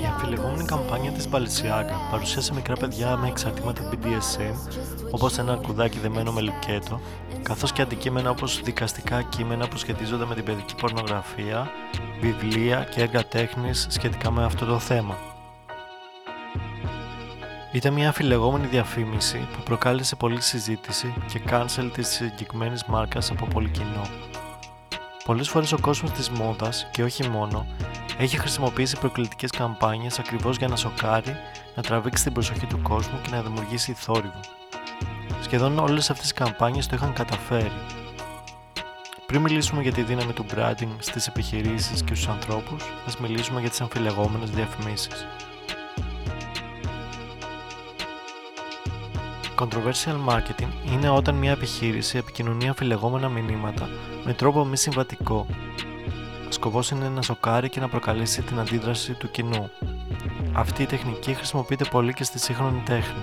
Η αμφιλεγόμενη καμπάνια της Balenciaga παρουσίασε μικρά παιδιά με εξαρτήματα BDSM όπως ένα αρκουδάκι δεμένο με λουκέτο καθώς και αντικείμενα όπως δικαστικά κείμενα που σχετίζονται με την παιδική πορνογραφία, βιβλία και έργα τέχνης σχετικά με αυτό το θέμα. Ήταν μια αφιλεγόμενη διαφήμιση που προκάλεσε πολλή συζήτηση και cancel της συγκεκριμένης μάρκας από πολύ κοινό. Πολλές φορές ο κόσμος της μόδας και όχι μόνο έχει χρησιμοποιήσει προκλητικές καμπάνιες ακριβώς για να σοκάρει, να τραβήξει την προσοχή του κόσμου και να δημιουργήσει θόρυβο. Σχεδόν όλες αυτές οι καμπάνιες το είχαν καταφέρει. Πριν μιλήσουμε για τη δύναμη του branding στις επιχειρήσεις και στους ανθρώπους, ας μιλήσουμε για τις αμφιλεγόμενες διαφημίσεις. Controversial marketing είναι όταν μια επιχείρηση επικοινωνεί αμφιλεγόμενα μηνύματα με τρόπο μη συμβατικό. Σκοπός είναι να σοκάρει και να προκαλέσει την αντίδραση του κοινού. Αυτή η τεχνική χρησιμοποιείται πολύ και στη σύγχρονη τέχνη.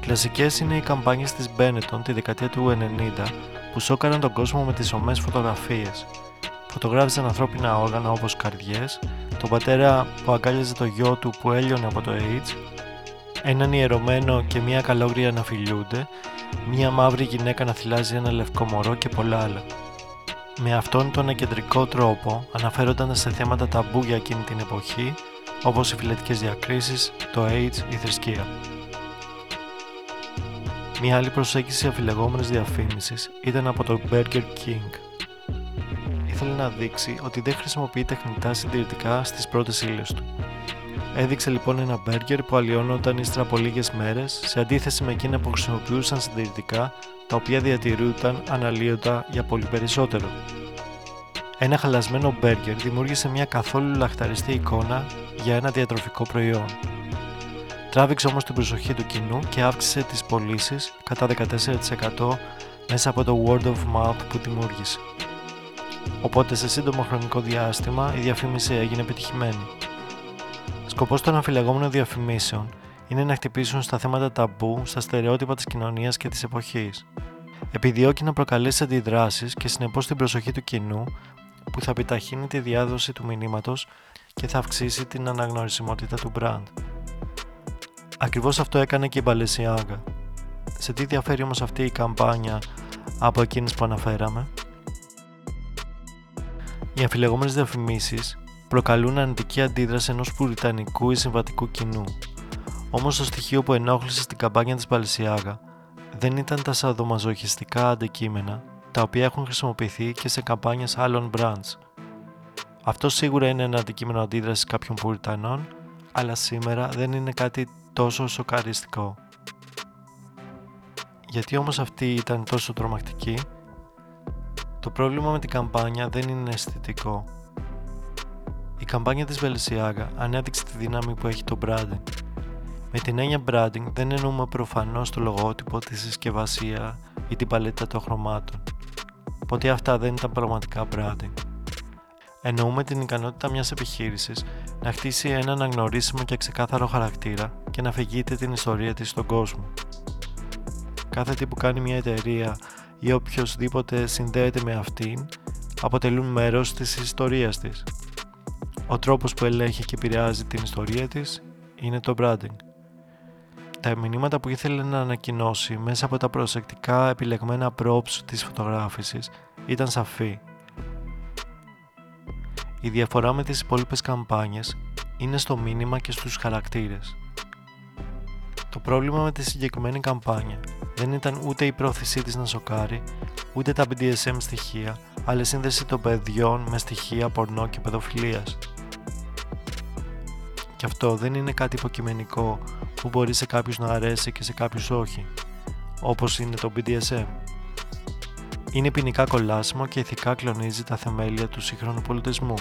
Κλασικές είναι οι καμπάνιες της Benetton τη δεκαετία του 90 που σόκαραν τον κόσμο με τις ομές φωτογραφίες. Φωτογράφησαν ανθρώπινα όργανα όπως καρδιές, τον πατέρα που αγκάλιαζε το γιο του που έλειωνε από το AIDS έναν ιερωμένο και μία καλόγρια να φιλιούνται, μία μαύρη γυναίκα να θυλάζει ένα λευκό μωρό και πολλά άλλα. Με αυτόν τον εκεντρικό τρόπο αναφέρονταν σε θέματα ταμπού για εκείνη την εποχή, όπως οι φυλετικές διακρίσεις, το AIDS, η θρησκεία. Μία άλλη προσέγγιση αφιλεγόμενης διαφήμισης ήταν από το Burger King. Ήθελε να δείξει ότι δεν χρησιμοποιεί τεχνητά συντηρητικά στις πρώτες ύλες του Έδειξε λοιπόν ένα μπέργκερ που αλλοιώνονταν ύστερα από λίγες μέρες, σε αντίθεση με εκείνα που χρησιμοποιούσαν συντηρητικά, τα οποία διατηρούνταν αναλύοντα για πολύ περισσότερο. Ένα χαλασμένο μπέργκερ δημιούργησε μια καθόλου λαχταριστή εικόνα για ένα διατροφικό προϊόν. Τράβηξε όμως την προσοχή του κοινού και αύξησε τις πωλήσεις κατά 14% μέσα από το word of mouth που δημιούργησε. Οπότε σε σύντομο χρονικό διάστημα η διαφήμιση έγινε επιτυχημένη. Σκοπός των αμφιλεγόμενων διαφημίσεων είναι να χτυπήσουν στα θέματα ταμπού, στα στερεότυπα της κοινωνίας και της εποχής. Επιδιώκει να προκαλέσει αντιδράσεις και συνεπώς την προσοχή του κοινού που θα επιταχύνει τη διάδοση του μηνύματος και θα αυξήσει την αναγνωρισιμότητα του brand. Ακριβώς αυτό έκανε και η Balenciaga. Σε τι διαφέρει όμως αυτή η καμπάνια από εκείνες που αναφέραμε; Οι αμφιλεγόμενες διαφημίσεις προκαλούν αρνητική αντίδραση ενός πουριτανικού ή συμβατικού κοινού. Όμως το στοιχείο που ενόχλησε στην καμπάνια της Παλαισιάγα δεν ήταν τα σαδομαζοχιστικά αντικείμενα τα οποία έχουν χρησιμοποιηθεί και σε καμπάνιες άλλων brands. Αυτό σίγουρα είναι ένα αντικείμενο αντίδρασης κάποιων πουριτανών, αλλά σήμερα δεν είναι κάτι τόσο σοκαριστικό. Γιατί όμως αυτή ήταν τόσο τρομακτική, το πρόβλημα με την καμπάνια δεν είναι αισθητικό, η καμπάνια της Balenciaga ανέδειξε τη δύναμη που έχει το branding. Με την έννοια branding δεν εννοούμε προφανώς το λογότυπο, τη συσκευασία ή την παλέτα των χρωμάτων. Ποτέ αυτά δεν ήταν πραγματικά branding. Εννοούμε την ικανότητα μιας επιχείρησης να χτίσει έναν αναγνωρίσιμο και ξεκάθαρο χαρακτήρα και να αφηγείται την ιστορία της στον κόσμο. Κάθε τι που κάνει μια εταιρεία ή οποιοδήποτε συνδέεται με αυτήν αποτελούν μέρος της ιστορίας της. Ο τρόπος που ελέγχει και επηρεάζει την ιστορία της είναι το branding. Τα μηνύματα που ήθελε να ανακοινώσει μέσα από τα προσεκτικά επιλεγμένα props της φωτογράφησης ήταν σαφή. Η διαφορά με τις υπόλοιπες καμπάνιες είναι στο μήνυμα και στους χαρακτήρες. Το πρόβλημα με τη συγκεκριμένη καμπάνια δεν ήταν ούτε η πρόθεσή της να σοκάρει, ούτε τα BDSM στοιχεία, αλλά η σύνδεση των παιδιών με στοιχεία πορνό και παιδοφιλίας. Και αυτό δεν είναι κάτι υποκειμενικό που μπορεί σε κάποιους να αρέσει και σε κάποιους όχι, όπως είναι το BDSM. Είναι ποινικά κολλάσιμο και ηθικά κλονίζει τα θεμέλια του σύγχρονου πολιτισμού.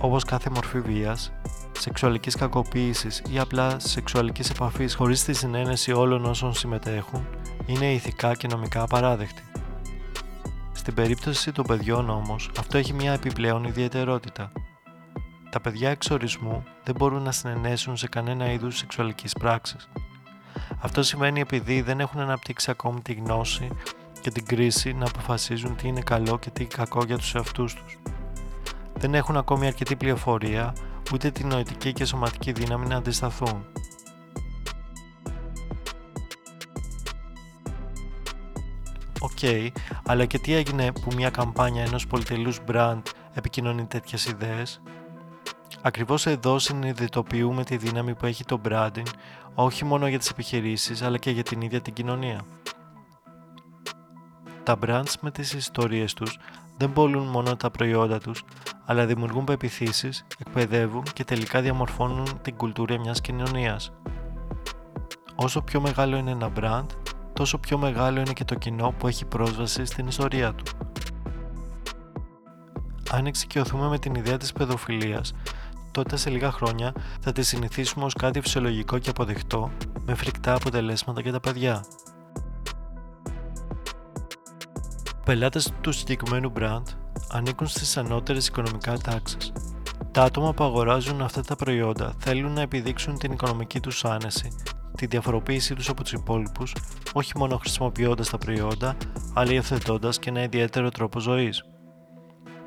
Όπως κάθε μορφή βίας, σεξουαλικής κακοποίησης ή απλά σεξουαλικής επαφής χωρίς τη συνένεση όλων όσων συμμετέχουν, είναι ηθικά και νομικά απαράδεκτη. Στην περίπτωση των παιδιών όμως, αυτό έχει μια επιπλέον ιδιαιτερότητα – τα παιδιά εξορισμού δεν μπορούν να συνενέσουν σε κανένα είδους σεξουαλικής πράξης. Αυτό σημαίνει επειδή δεν έχουν αναπτύξει ακόμη τη γνώση και την κρίση να αποφασίζουν τι είναι καλό και τι κακό για τους εαυτούς τους. Δεν έχουν ακόμη αρκετή πληροφορία, ούτε την νοητική και σωματική δύναμη να αντισταθούν. Οκ, αλλά και τι έγινε που μια καμπάνια ενός πολυτελούς brand επικοινωνεί τέτοιες ιδέες; Ακριβώς εδώ συνειδητοποιούμε τη δύναμη που έχει το branding όχι μόνο για τις επιχειρήσεις αλλά και για την ίδια την κοινωνία. Τα brands με τις ιστορίες τους δεν πολλούν μόνο τα προϊόντα τους, αλλά δημιουργούν πεπιθήσεις, εκπαιδεύουν και τελικά διαμορφώνουν την κουλτούρα μιας κοινωνίας. Όσο πιο μεγάλο είναι ένα brand, τόσο πιο μεγάλο είναι και το κοινό που έχει πρόσβαση στην ιστορία του. Αν εξοικειωθούμε με την ιδέα της παιδοφιλίας, τότε σε λίγα χρόνια θα τη συνηθίσουμε ως κάτι φυσιολογικό και αποδεκτό, με φρικτά αποτελέσματα για τα παιδιά. Οι πελάτες του συγκεκριμένου brand ανήκουν στις ανώτερες οικονομικά τάξεις. Τα άτομα που αγοράζουν αυτά τα προϊόντα θέλουν να επιδείξουν την οικονομική τους άνεση, τη διαφοροποίησή τους από τους υπόλοιπους, όχι μόνο χρησιμοποιώντας τα προϊόντα, αλλά υιοθετώντας και ένα ιδιαίτερο τρόπο ζωής.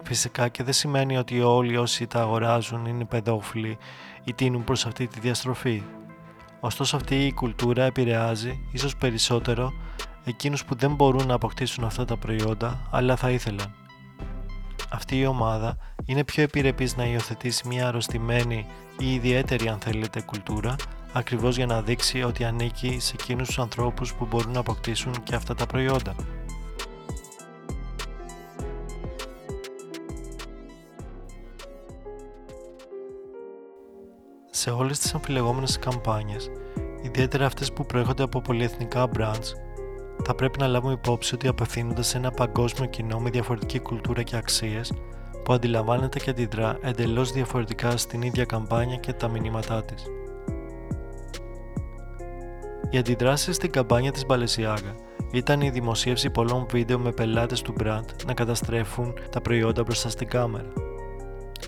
Φυσικά και δεν σημαίνει ότι όλοι όσοι τα αγοράζουν είναι παιδόφιλοι ή τίνουν προς αυτή τη διαστροφή. Ωστόσο αυτή η κουλτούρα επηρεάζει, ίσως περισσότερο, εκείνους που δεν μπορούν να αποκτήσουν αυτά τα προϊόντα, αλλά θα ήθελαν. Αυτή η ομάδα είναι πιο επιρρεπής να υιοθετήσει μια αρρωστημένη ή ιδιαίτερη αν θέλετε κουλτούρα, ακριβώς για να δείξει ότι ανήκει σε εκείνους τους ανθρώπους που μπορούν να αποκτήσουν και αυτά τα προϊόντα. Σε όλες τις αμφιλεγόμενες καμπάνιες, ιδιαίτερα αυτές που προέρχονται από πολυεθνικά brands, θα πρέπει να λάβουμε υπόψη ότι απευθύνονται σε ένα παγκόσμιο κοινό με διαφορετική κουλτούρα και αξίες που αντιλαμβάνεται και αντιδρά εντελώς διαφορετικά στην ίδια καμπάνια και τα μηνύματά της. Οι αντιδράσεις στην καμπάνια της Balenciaga ήταν η δημοσίευση πολλών βίντεο με πελάτες του brand να καταστρέφουν τα προϊόντα μπροστά στην κάμερα.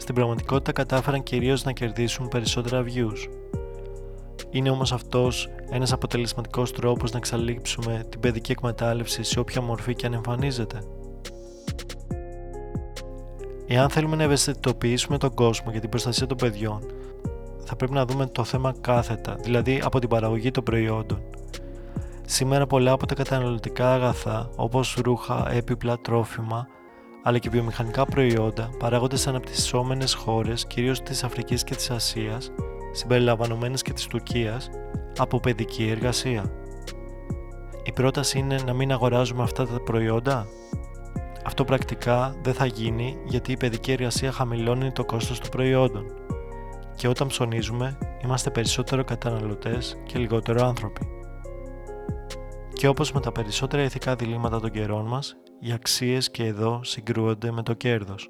Στην πραγματικότητα κατάφεραν κυρίως να κερδίσουν περισσότερα views. Είναι όμως αυτός ένας αποτελεσματικός τρόπος να εξαλείψουμε την παιδική εκμετάλλευση σε όποια μορφή και αν εμφανίζεται. Εάν θέλουμε να ευαισθητοποιήσουμε τον κόσμο για την προστασία των παιδιών, θα πρέπει να δούμε το θέμα κάθετα, δηλαδή από την παραγωγή των προϊόντων. Σήμερα πολλά από τα καταναλωτικά αγαθά, όπως ρούχα, έπιπλα, τρόφιμα, αλλά και βιομηχανικά προϊόντα παράγονται σε αναπτυσσόμενες χώρες, κυρίως της Αφρικής και της Ασίας, συμπεριλαμβανομένες και της Τουρκίας, από παιδική εργασία. Η πρόταση είναι να μην αγοράζουμε αυτά τα προϊόντα. Αυτό πρακτικά δεν θα γίνει γιατί η παιδική εργασία χαμηλώνει το κόστος των προϊόντων και όταν ψωνίζουμε είμαστε περισσότερο καταναλωτές και λιγότερο άνθρωποι. Και όπως με τα περισσότερα ηθικά διλήμματα των καιρών μας, οι αξίες και εδώ συγκρούονται με το κέρδος.